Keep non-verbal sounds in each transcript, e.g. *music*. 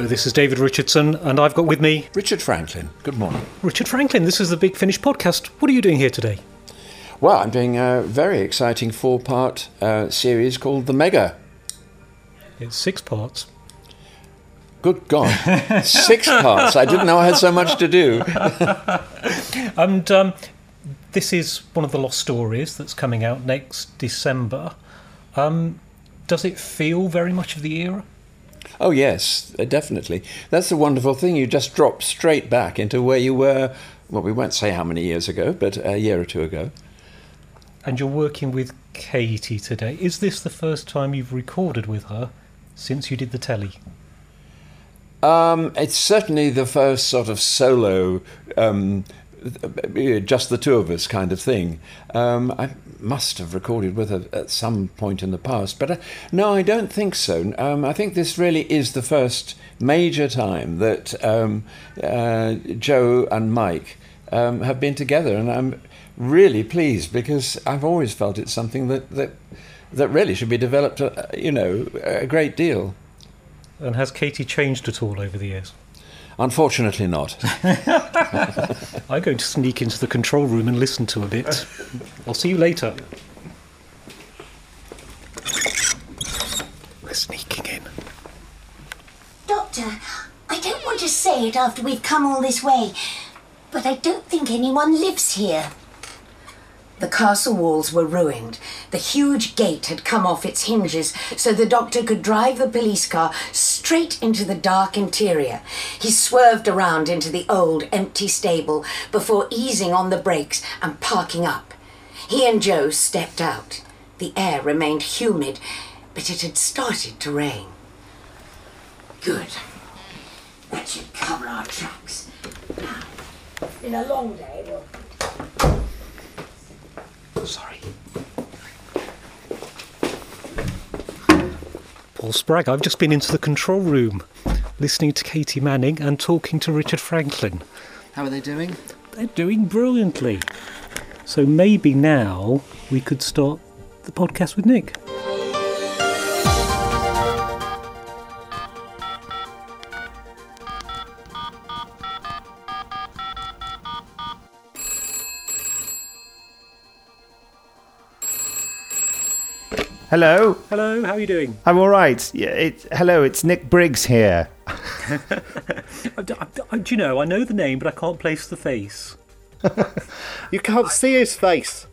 Hello, this is David Richardson, and I've got with me Richard Franklin. Good morning. Richard Franklin. This is the Big Finish podcast. What are you doing here today? Well, I'm doing a very exciting four part uh, series called The Mega. It's six parts. Good God. *laughs* Six parts. I didn't know I had so much to do. *laughs* And um, this is one of the lost stories that's coming out next December. Um, does it feel very much of the era? Oh, yes, uh, definitely. That's the wonderful thing. You just drop straight back into where you were, well, we won't say how many years ago, but a year or two ago. And you're working with Katie today. Is this the first time you've recorded with her since you did the telly? Um, it's certainly the first sort of solo, um, just the two of us kind of thing. Um, I must have recorded with her at some point in the past, but uh, no, I don't think so. Um, I think this really is the first major time that um, uh, Jo and Mike um, have been together, and I'm really pleased because I've always felt it's something that that that really should be developed, uh, you know, a great deal. And has Katie changed at all over the years? Unfortunately, not. *laughs* I'm going to sneak into the control room and listen to a bit. I'll see you later. We're sneaking in. Doctor, I don't want to say it after we've come all this way, but I don't think anyone lives here. The castle walls were ruined. The huge gate had come off its hinges so the doctor could drive the police car straight into the dark interior. He swerved around into the old, empty stable before easing on the brakes and parking up. He and Jo stepped out. The air remained humid, but it had started to rain. Good. That should cover our tracks. Now, it's been a long day. We'll Sorry. Paul Spragg, I've just been into the control room, listening to Katie Manning and talking to Richard Franklin. How are they doing? They're doing brilliantly. So maybe now we could start the podcast with Nick. Hello, Hello, how are you doing? I'm all right. Yeah, it, hello, it's Nick Briggs here. *laughs* I, I- I- do you know, I know the name, but I can't place the face. *laughs* You can't see his face.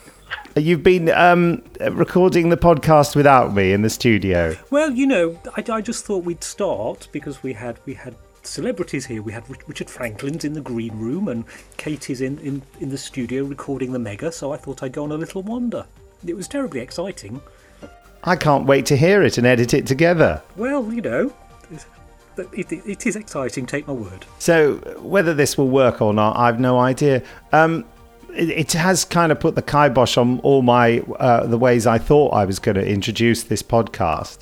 *laughs* You've been um, recording the podcast without me in the studio. Well, you know, I, I just thought we'd start because we had we had celebrities here. We had Richard Franklin's in the green room and Katie's in, in, in the studio recording the mega, so I thought I'd go on a little wander. It was terribly exciting. I can't wait to hear it and edit it together. Well, you know, it, it, it is exciting, take my word. So, whether this will work or not, I've no idea. Um, it, it has kind of put the kibosh on all my uh, the ways I thought I was going to introduce this podcast.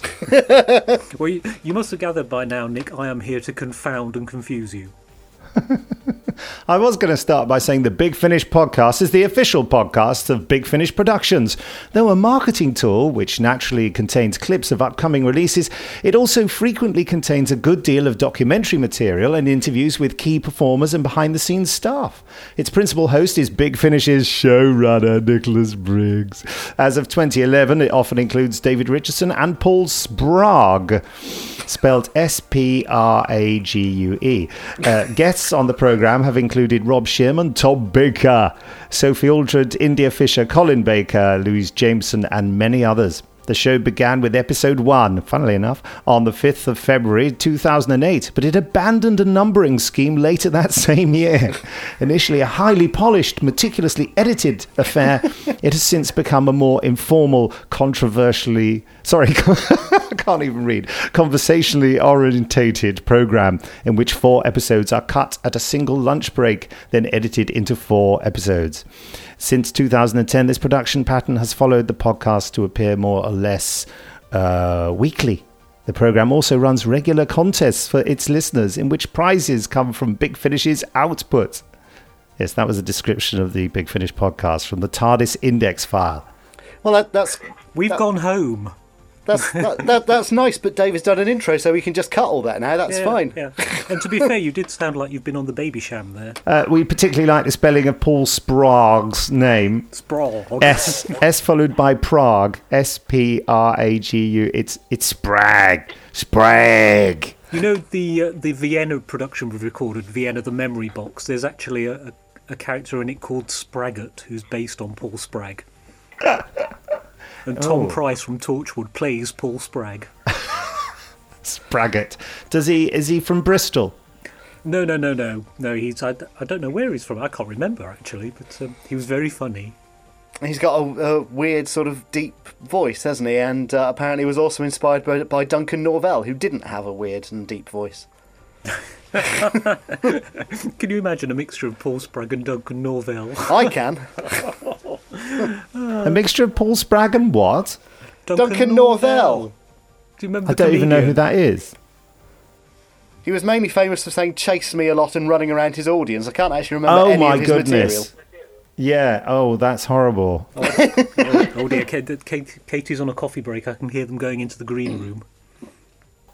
*laughs* Well, you, you must have gathered by now, Nick, I am here to confound and confuse you. I was going to start by saying the Big Finish podcast is the official podcast of Big Finish Productions. Though a marketing tool, which naturally contains clips of upcoming releases, it also frequently contains a good deal of documentary material and interviews with key performers and behind the scenes staff. Its principal host is Big Finish's showrunner, Nicholas Briggs. As of 2011, it often includes David Richardson and Paul Sprague spelled S P R A G U E. Uh, guests on the programme have included Rob Shearman, Tom Baker, Sophie Aldred, India Fisher, Colin Baker, Louise Jameson, and many others. The show began with episode one, funnily enough, on the 5th of February 2008, but it abandoned a numbering scheme later *laughs* that same year. Initially a highly polished, meticulously edited affair, *laughs* it has since become a more informal, controversially, sorry, *laughs* can't even read, conversationally orientated program in which four episodes are cut at a single lunch break, then edited into four episodes. Since 2010, this production pattern has followed the podcast to appear more or less uh, weekly. The program also runs regular contests for its listeners in which prizes come from Big Finish's output. Yes, that was a description of the Big Finish podcast from the TARDIS index file. Well, that, that's We've That- gone home. That's *laughs* that, that, that's nice, but Dave has done an intro, so we can just cut all that now. That's Yeah, fine. Yeah. *laughs* And to be fair, you did sound like you've been on the Babycham there. Uh, we particularly like the spelling of Paul Sprague's name. Sprawl. S S followed by Prague. S P R A G U. It's it's Sprag. Sprag. You know the uh, the Vienna production we've recorded, Vienna the Memory Box. There's actually a, a, a character in it called Spraggart, who's based on Paul Spragg. *laughs* and Tom Oh. Price from Torchwood plays Paul Spragg. Spraggart. Does he? Is he from Bristol? No, no, no, no, no. He's I don't know where he's from. I can't remember actually, but um, he was very funny. He's got a, a weird sort of deep voice, hasn't he? And uh, apparently was also inspired by, by Duncan Norvelle, who didn't have a weird and deep voice. *laughs* Can you imagine a mixture of Paul Spragg and Duncan Norvelle? I can. *laughs* a mixture of Paul Spragg and what? Duncan Norvelle. Do you remember? I don't even know who that is. He was mainly famous for saying "chase me" a lot and running around his audience. I can't actually remember Oh any my of his goodness. material. Yeah. Oh, that's horrible. Oh, oh dear, Kate, Kate, Katie's on a coffee break. I can hear them going into the green room.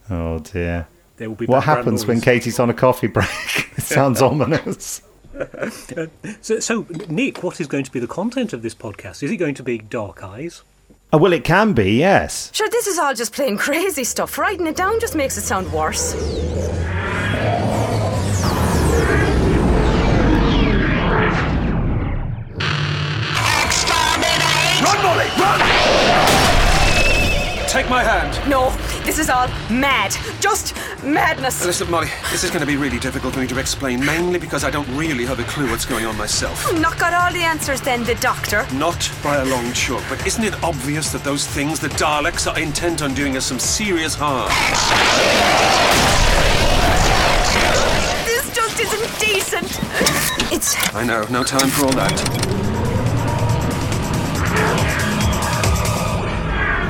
Oh dear. There will be What background happens when. Katie's on a coffee break? *laughs* it sounds ominous. *laughs* So, so, Nick, what is going to be the content of this podcast? Is it going to be Dark Eyes? Oh, well, it can be. Yes. Sure, this is all just plain crazy stuff. Writing it down just makes it sound worse. Run, Molly, run! Take my hand. No, this is all mad. Just madness. Listen, Molly, this is going to be really difficult for me to explain, mainly because I don't really have a clue what's going on myself. Not got all the answers then, the doctor. Not by a long chalk, but isn't it obvious that those things, the Daleks, are intent on doing us some serious harm? This just isn't decent. It's. I know, no time for all that.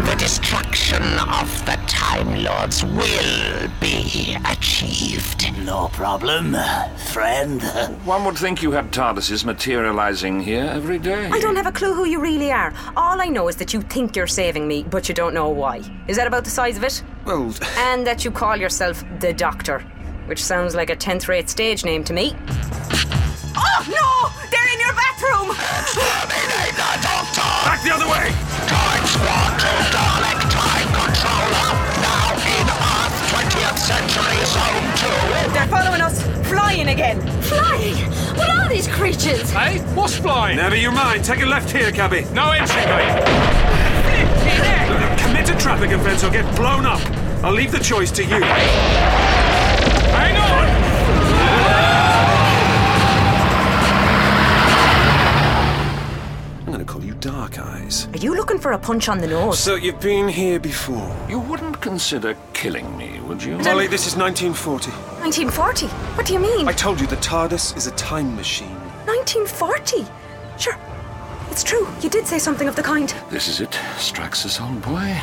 The destruction of the Time Lords will be achieved. No problem, friend. One would think you had TARDISes materializing here every day. I don't have a clue who you really are. All I know is that you think you're saving me, but you don't know why. Is that about the size of it? Well, And that you call yourself the Doctor, which sounds like a 10th rate stage name to me. Oh, no! They're in your bathroom! Exterminate the Doctor! back the other way! Again. Flying! What are these creatures? Hey, what's flying? Never you mind. Take a left here, cabby. No entry gate. Commit a traffic offence or get blown up. I'll leave the choice to you. Hang on! I'm going to call you Dark Eyes. Are you looking for a punch on the nose? So you've been here before. You wouldn't consider killing me, would you? Molly, this is 1940. 1940? What do you mean? I told you the TARDIS is a time machine. 1940? Sure. It's true. You did say something of the kind. This is it, Straxus, old boy.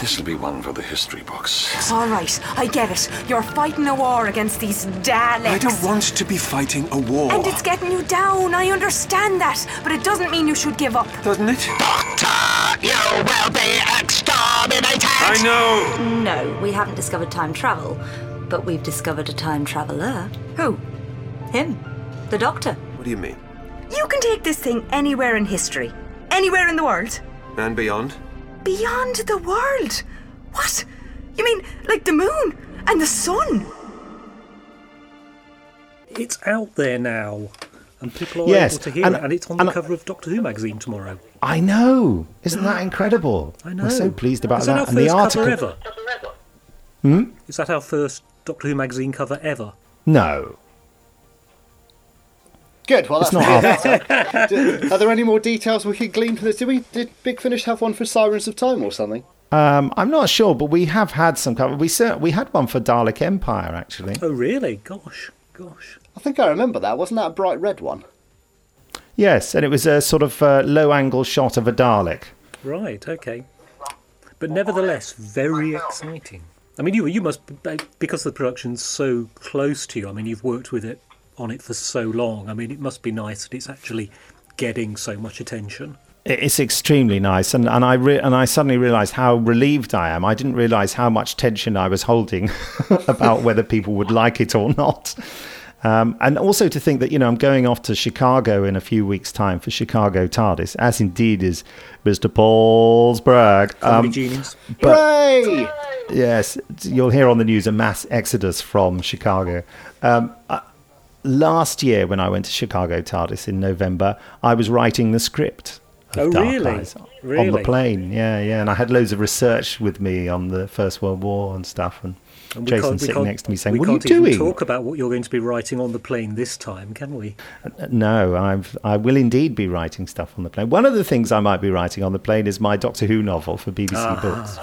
This'll be one for the history books. All right, I get it. You're fighting a war against these Daleks. I don't want to be fighting a war. And it's getting you down. I understand that. But it doesn't mean you should give up. Doesn't it? Doctor, you will be exterminated. I know! No, we haven't discovered time travel, but we've discovered a time traveller. Who? Him. The Doctor. What do you mean? You can take this thing anywhere in history. Anywhere in the world. And beyond? Beyond the world. What? You mean like the moon and the sun? It's out there now, and people are Yes, able to hear and- it, and it's on and the I- cover of Doctor Who magazine tomorrow. I know. Isn't that incredible? I know. I'm so pleased about Is that. that. our and first the article. cover ever? Hmm? Is that our first Doctor Who magazine cover ever? No. Good. Well, It's that's not our Do- Are there any more details we could glean from this? Did we? Did Big Finish have one for Sirens of Time or something? Um, I'm not sure, but we have had some cover. We cer- we had one for Dalek Empire actually. Oh, really? Gosh, gosh. I think I remember that. Wasn't that a bright red one? Yes, and it was a sort of uh, low-angle shot of a Dalek. Right, okay. But nevertheless, very exciting. I mean, you you must because the production's so close to you. I mean, you've worked with it on it for so long. I mean, it must be nice that it's actually getting so much attention. It's extremely nice, and and I re- and I suddenly realised how relieved I am. I didn't realise how much tension I was holding *laughs* about whether people would like it or not. Um, and also to think that you know I'm going off to Chicago in a few weeks' time for Chicago TARDIS, as indeed is Mr. Paul Spragg. Comedy genius. but- Hooray! Yes, you'll hear on the news a mass exodus from Chicago. Um, uh, last year, when I went to Chicago TARDIS in November, I was writing the script. Oh, really? Eyes On the plane, yeah, yeah. And I had loads of research with me on the First World War and stuff. And, Jason sitting can't- next to me saying, "What are you can't even doing?" talk about what you're going to be writing on the plane this time, can we? No, I've, I will indeed be writing stuff on the plane. One of the things I might be writing on the plane is my Doctor Who novel for BBC Ah. Books.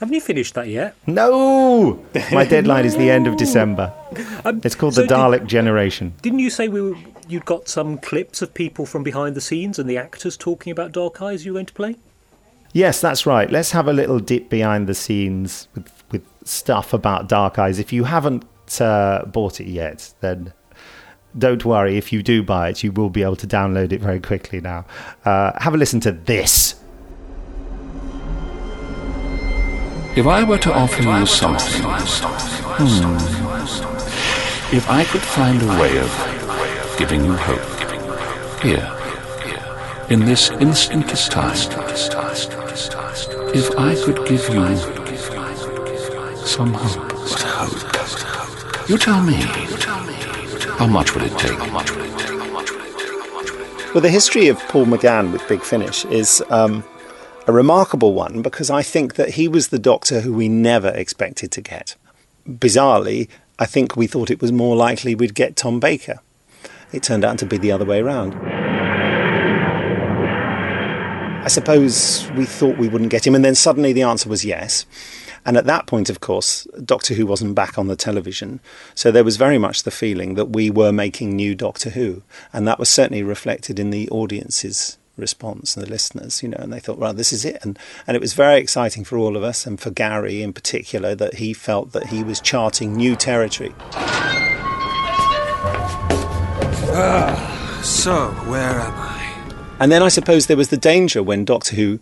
Haven't you finished that yet? No! My deadline is the end of *laughs* December. Um, It's called so The did- Dalek Generation. Didn't you say we were, you'd got some clips of people from behind the scenes and the actors talking about Dark Eyes you were going to play? Yes, that's right. Let's have a little dip behind the scenes with, with stuff about Dark Eyes. If you haven't uh, bought it yet, then don't worry. If you do buy it, you will be able to download it very quickly now. Uh, have a listen to this. If I were to offer you something, hmm, if I could find a way of giving you hope, here, in this instant time, if I could give you some hope, what hope? You tell me, how much would it take? Well, the history of Paul McGann with Big Finish is um, a remarkable one because I think that he was the doctor who we never expected to get. Bizarrely, I think we thought it was more likely we'd get Tom Baker. It turned out to be the other way around. I suppose we thought we wouldn't get him, and then suddenly the answer was yes. And at that point, of course, Doctor Who wasn't back on the television. So there was very much the feeling that we were making new Doctor Who. And that was certainly reflected in the audience's response and the listeners, you know, and they thought, well, this is it. And, and it was very exciting for all of us, and for Gary in particular, that he felt that he was charting new territory. Ah, so, where am I? And then I suppose there was the danger when Doctor Who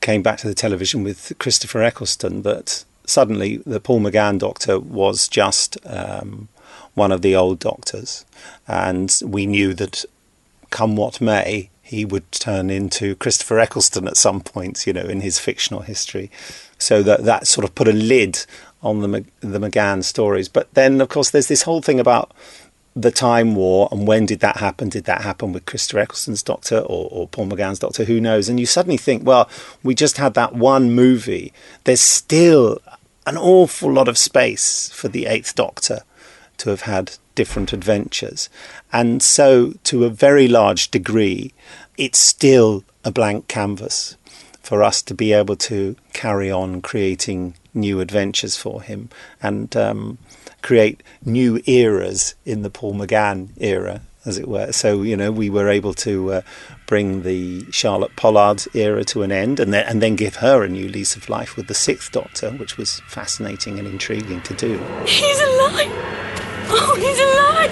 came back to the television with Christopher Eccleston that suddenly the Paul McGann Doctor was just um, one of the old Doctors. And we knew that come what may, he would turn into Christopher Eccleston at some point, you know, in his fictional history. So that, that sort of put a lid on the, the McGann stories. But then, of course, there's this whole thing about the Time War and when did that happen? Did that happen with Christopher Eccleston's Doctor or, or Paul McGann's Doctor? Who knows? And you suddenly think, well, we just had that one movie. There's still an awful lot of space for the Eighth Doctor to have had different adventures. And so, to a very large degree, it's still a blank canvas for us to be able to carry on creating new adventures for him and um, create new eras in the Paul McGann era, as it were. So, you know, we were able to uh, bring the Charlotte Pollard era to an end and then, and then give her a new lease of life with the Sixth Doctor, which was fascinating and intriguing to do. He's alive! Oh, he's alive!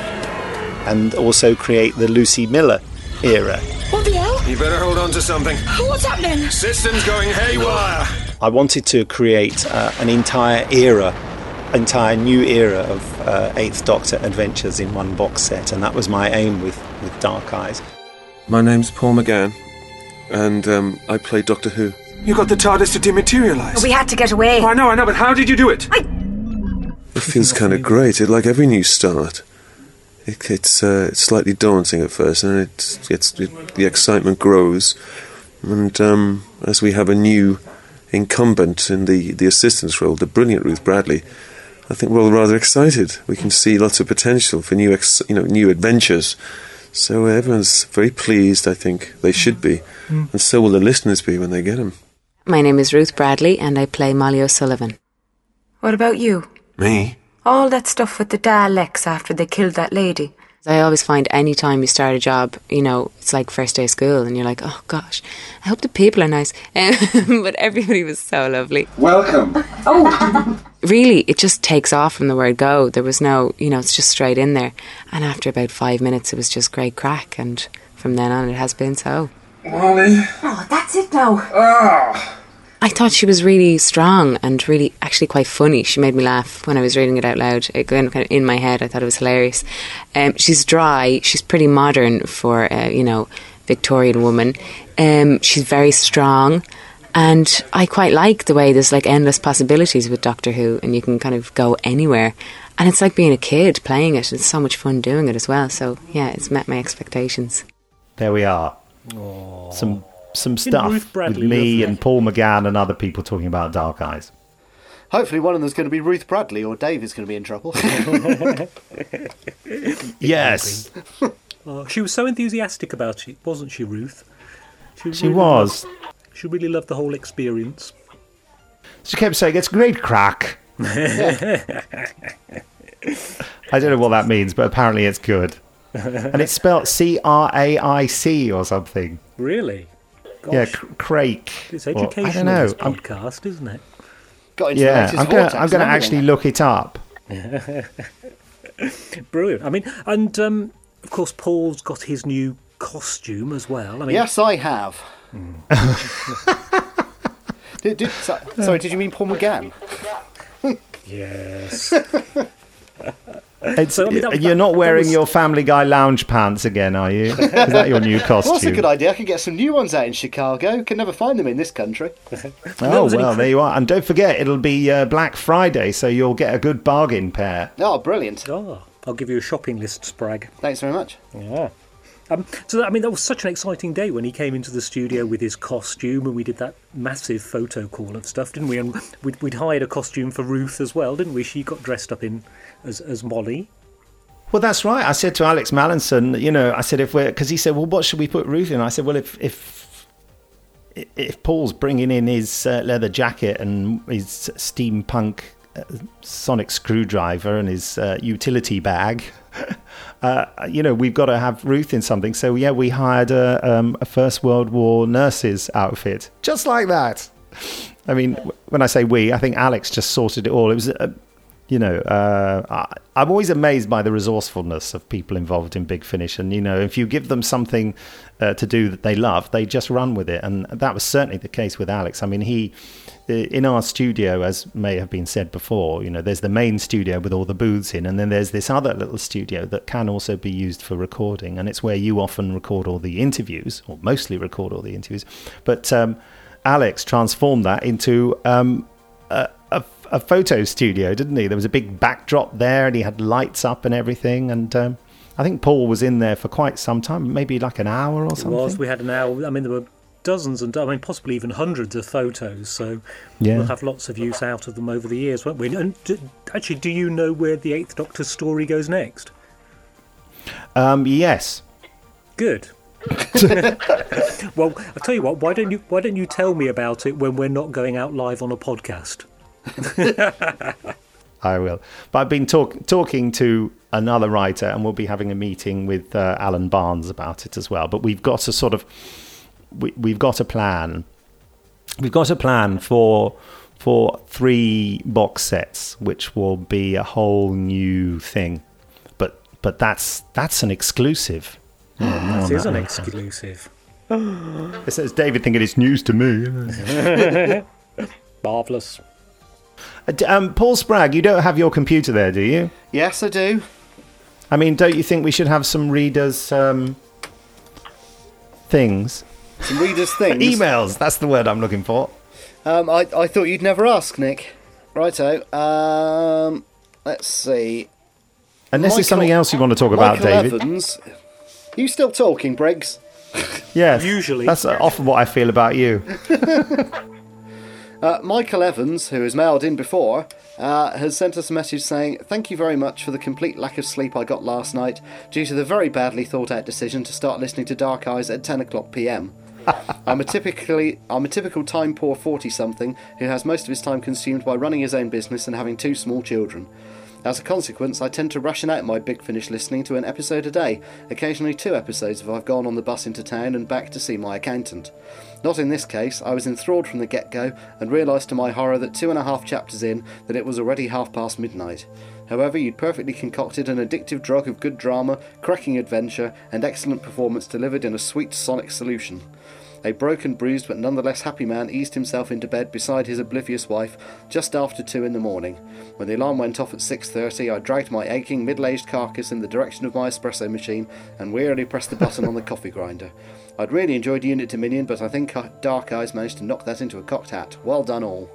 And also create the Lucy Miller era. What the hell? You better hold on to something. What's happening? System's going haywire. I wanted to create uh, an entire era, entire new era of uh, Eighth Doctor adventures in one box set, and that was my aim with, with Dark Eyes. My name's Paul McGann, and um, I play Doctor Who. You got the TARDIS to dematerialize. We had to get away. Oh, I know, I know, but how did you do it? It feels kind of great. It, like every new start, it, it's uh, it's slightly daunting at first, and it gets it, the excitement grows. And um, as we have a new incumbent in the the assistance role, the brilliant Ruth Bradley, I think we're all rather excited. We can see lots of potential for new ex- you know new adventures. So everyone's very pleased. I think they should be, Mm. and so will the listeners be when they get them. My name is Ruth Bradley, and I play Molly O'Sullivan. What about you? Me? All that stuff with the Daleks after they killed that lady. I always find any time you start a job, you know, it's like first day of school, and you're like, oh gosh, I hope the people are nice. *laughs* Um, but everybody was so lovely. Welcome. Oh, *laughs* really, it just takes off from the word go. There was no, you know, it's just straight in there. And after about five minutes, it was just great crack, and from then on, it has been so. Molly. Oh, that's it now. Ah. I thought she was really strong and really actually quite funny. She made me laugh when I was reading it out loud. It went kind of in my head. I thought it was hilarious. Um, she's dry. She's pretty modern for uh, you know Victorian woman. Um, she's very strong, and I quite like the way there's like endless possibilities with Doctor Who, and you can kind of go anywhere. And it's like being a kid playing it. It's so much fun doing it as well. So yeah, it's met my expectations. There we are. Some some stuff Ruth with me and Paul McGann and other people talking about Dark Eyes. Hopefully, one of them's going to be Ruth Bradley, or Dave is going to be in trouble. *laughs* Yes. *laughs* Oh, she was so enthusiastic about it, wasn't she, Ruth? She was. Loved, she really loved the whole experience. She kept saying, it's great crack. *laughs* I don't know what that means, but apparently it's good. and it's spelled C R A I C or something. Really? Yeah, Gosh. cr- Crake. It's Or- educational, I don't know. this I'm- podcast, isn't it? Got into yeah, latest I'm gonna, I'm gonna actually look it up. *laughs* Brilliant. I mean, and um, of course, Paul's got his new costume as well. I mean, yes, I have. *laughs* did, did, sorry, did you mean Paul McGann? Yes. *laughs* It's, So, I mean, that- you're not wearing was- your Family Guy lounge pants again, are you? Is that your new *laughs* costume? Well, that's a good idea. I could get some new ones out in Chicago. Can never find them in this country. *laughs* Oh well, there you are. And don't forget, it'll be uh, Black Friday, so you'll get a good bargain pair. Oh, brilliant. Oh, I'll give you a shopping list, Spragg. Thanks very much. Yeah. Um, so, I mean, that was such an exciting day when he came into the studio with his costume, and we did that massive photo call and stuff, didn't we? And we'd, we'd hired a costume for Ruth as well, didn't we? She got dressed up in as, as Molly. Well, that's right. I said to Alex Mallinson, you know, I said if we're because he said, well, what should we put Ruth in? I said, well, if if if Paul's bringing in his uh, leather jacket and his steampunk sonic screwdriver and his uh, utility bag, *laughs* uh, you know, we've got to have Ruth in something. So yeah, we hired a, um, a First World War nurse's outfit, just like that. I mean, when I say we, I think Alex just sorted it all. It was. Uh, you know, uh, I, I'm always amazed by the resourcefulness of people involved in Big Finish. And, you know, if you give them something uh, to do that they love, they just run with it. And that was certainly the case with Alex. I mean, he, in our studio, as may have been said before, you know, there's the main studio with all the booths in, and then there's this other little studio that can also be used for recording. And it's where you often record all the interviews, or mostly record all the interviews. But um, Alex transformed that into um, a, photo studio, didn't he? There was a big backdrop there, and he had lights up and everything. And um, I think Paul was in there for quite some time, maybe like an hour or It something. was. We had an hour. I mean, there were dozens and, I mean, possibly even hundreds of photos. So Yeah. we'll have lots of use out of them over the years, won't we? And d- actually, do you know where the Eighth Doctor's story goes next? Um, yes. Good. *laughs* well, I'll tell you what. Why don't you Why don't you tell me about it when we're not going out live on a podcast? *laughs* I will. But I've been talk- talking to another writer, and we'll be having a meeting with uh, Alan Barnes about it as well. But we've got a sort of we, we've got a plan. We've got a plan for for three box sets, which will be a whole new thing. But but that's that's an exclusive. *gasps* That is an exclusive. It says David thinking it's news to me. *laughs* *laughs* Marvelous. Uh, d- Um, Paul Spragg, you don't have your computer there, do you? Yes, I do. I mean, don't you think we should have some readers' um, things? Some readers' *laughs* things. Emails. That's the word I'm looking for. Um, I, I thought you'd never ask, Nick. Righto. Um, let's see. Unless there's something else you want to talk about, Michael David. Evans. You still talking, Briggs? Yes. Usually. That's often what I feel about you. *laughs* Uh, Michael Evans, who has mailed in before, uh, has sent us a message saying, Thank you very much for the complete lack of sleep I got last night due to the very badly thought out decision to start listening to Dark Eyes at 10 o'clock pm. *laughs* I'm a typically I'm a typical time poor 40 something who has most of his time consumed by running his own business and having two small children. As a consequence, I tend to ration out my Big Finish listening to an episode a day, occasionally two episodes if I've gone on the bus into town and back to see my accountant. Not in this case, I was enthralled from the get go and realised to my horror that two and a half chapters in that it was already half past midnight. However, you'd perfectly concocted an addictive drug of good drama, cracking adventure, and excellent performance delivered in a sweet sonic solution. A broken, bruised, but nonetheless happy man eased himself into bed beside his oblivious wife just after two in the morning. When the alarm went off at 6.30, I dragged my aching, middle-aged carcass in the direction of my espresso machine and wearily pressed the button on the coffee grinder. I'd really enjoyed Unit Dominion, but I think Dark Eyes managed to knock that into a cocked hat. Well done all.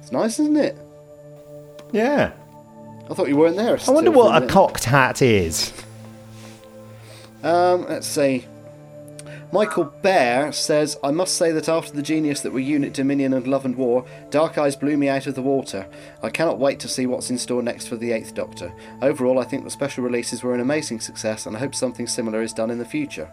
It's nice, isn't it? Yeah. I thought you weren't there. I wonder what a minute. cocked hat is. Um, let's see. Michael Bear says, I must say that after the genius that were Unit Dominion and Love and War, Dark Eyes blew me out of the water. I cannot wait to see what's in store next for the Eighth Doctor. Overall, I think the special releases were an amazing success, and I hope something similar is done in the future.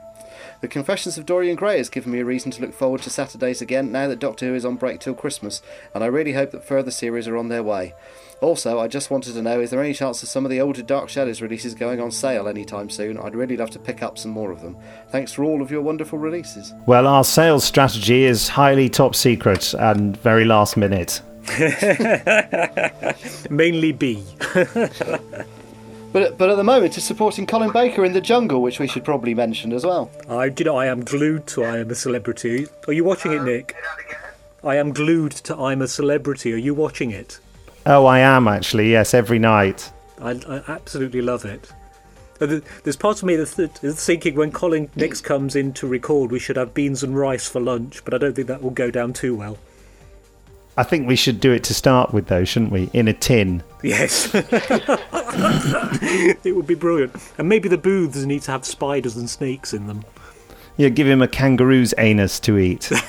The Confessions of Dorian Gray has given me a reason to look forward to Saturdays again now that Doctor Who is on break till Christmas, and I really hope that further series are on their way. Also, I just wanted to know is there any chance of some of the older Dark Shadows releases going on sale anytime soon? I'd really love to pick up some more of them. Thanks for all of your wonderful releases. Well, our sales strategy is highly top secret and very last minute. *laughs* Mainly B. But, but at the moment, it's supporting Colin Baker in The Jungle, which we should probably mention as well. I, do you know, I am glued to I Am a Celebrity. Are you watching it, Nick? I am glued to I'm a Celebrity. Are you watching it? Oh, I am actually, yes, every night. I, I absolutely love it. Uh, There's part of me that's that's thinking when Colin next comes in to record, we should have beans and rice for lunch, but I don't think that will go down too well. I think we should do it to start with, though, shouldn't we? In a tin. Yes. *laughs* it would be brilliant. And maybe the booths need to have spiders and snakes in them. Yeah, give him a kangaroo's anus to eat. *laughs*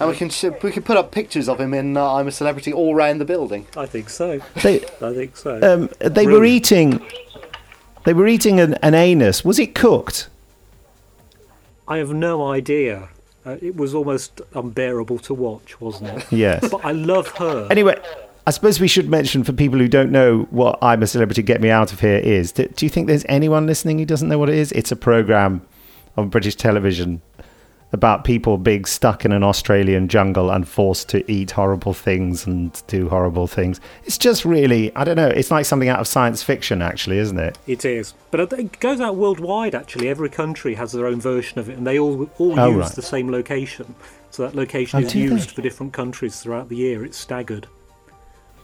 And we can sh- we can put up pictures of him in uh, I'm a Celebrity all round the building. I think so. They- I think so. Um, they were eating. They were eating an, an anus. Was it cooked? I have no idea. Uh, it was almost unbearable to watch, wasn't it? Yes. But I love her. Anyway, I suppose we should mention for people who don't know what I'm a Celebrity Get Me Out of Here is. Do, do you think there's anyone listening who doesn't know what it is? It's a program on British television about people being stuck in an Australian jungle and forced to eat horrible things and do horrible things. It's just really, I don't know, it's like something out of science fiction, actually, isn't it? It is, but it goes out worldwide. Actually, every country has their own version of it, and they all all Oh, use right. the same location. So that location Oh, is used they? for different countries throughout the year. It's staggered.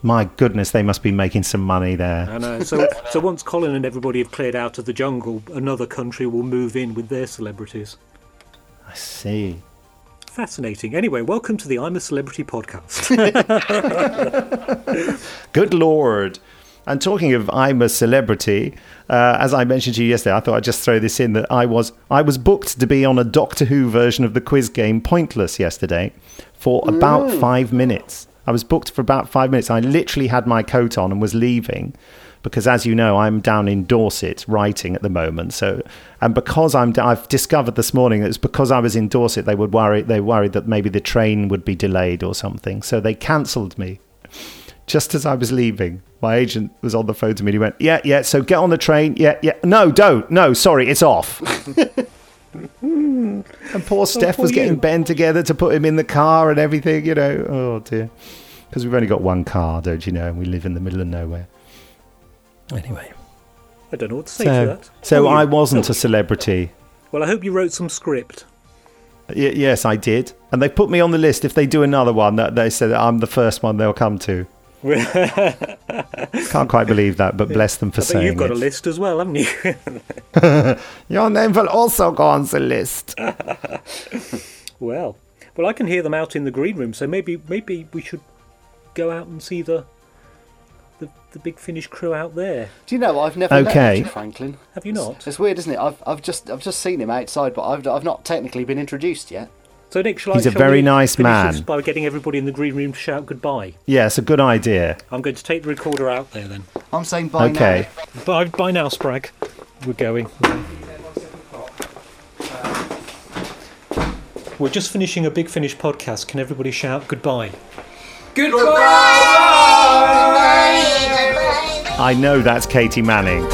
My goodness, they must be making some money there. I know. So, so once Colin and everybody have cleared out of the jungle, another country will move in with their celebrities. I see. Fascinating. Anyway, welcome to the I'm a Celebrity podcast. *laughs* *laughs* Good lord. And talking of I'm a celebrity, uh, as I mentioned to you yesterday, I thought I'd just throw this in that I was I was booked to be on a Doctor Who version of the quiz game Pointless yesterday for about Mm. five minutes. I was booked for about five minutes. I literally had my coat on and was leaving because, as you know, I'm down in Dorset writing at the moment. So, and because I'm, I've discovered this morning that it's because I was in Dorset, they would worry. They worried that maybe the train would be delayed or something. So they cancelled me just as I was leaving, my agent was on the phone to me. and He went, "Yeah, yeah. So get on the train. Yeah, yeah. No, don't. No, sorry, it's off." *laughs* and poor oh, Steph poor was getting you. Ben together to put him in the car and everything. You know, oh dear, because we've only got one car, don't you know? And we live in the middle of nowhere. Anyway, I don't know what to say to so that. so I wasn't Oh, a celebrity. Well, I hope you wrote some script. Y- yes, I did, and they put me on the list. If they do another one, that they said I'm the first one they'll come to. *laughs* Can't quite believe that, but bless them for I bet saying you've got it. a list as well, haven't you? *laughs* Your name will also go on the list. *laughs* well, well, I can hear them out in the green room, so maybe maybe we should go out and see the the, the big Finish crew out there. Do you know I've never Okay. met Richard Franklin? Have you not? It's, it's weird, isn't it? I've, I've just I've just seen him outside, but I've, I've not technically been introduced yet. So Nick, shall He's I, a shall very we nice finish man. by getting everybody in the green room to shout goodbye. Yeah, it's a good idea. I'm going to take the recorder out there then. I'm saying bye now. Okay. Bye, bye now, Spragg. We're going. We're just finishing a Big Finish podcast. Can everybody shout goodbye? Goodbye! goodbye? Goodbye. I know that's Katie Manning.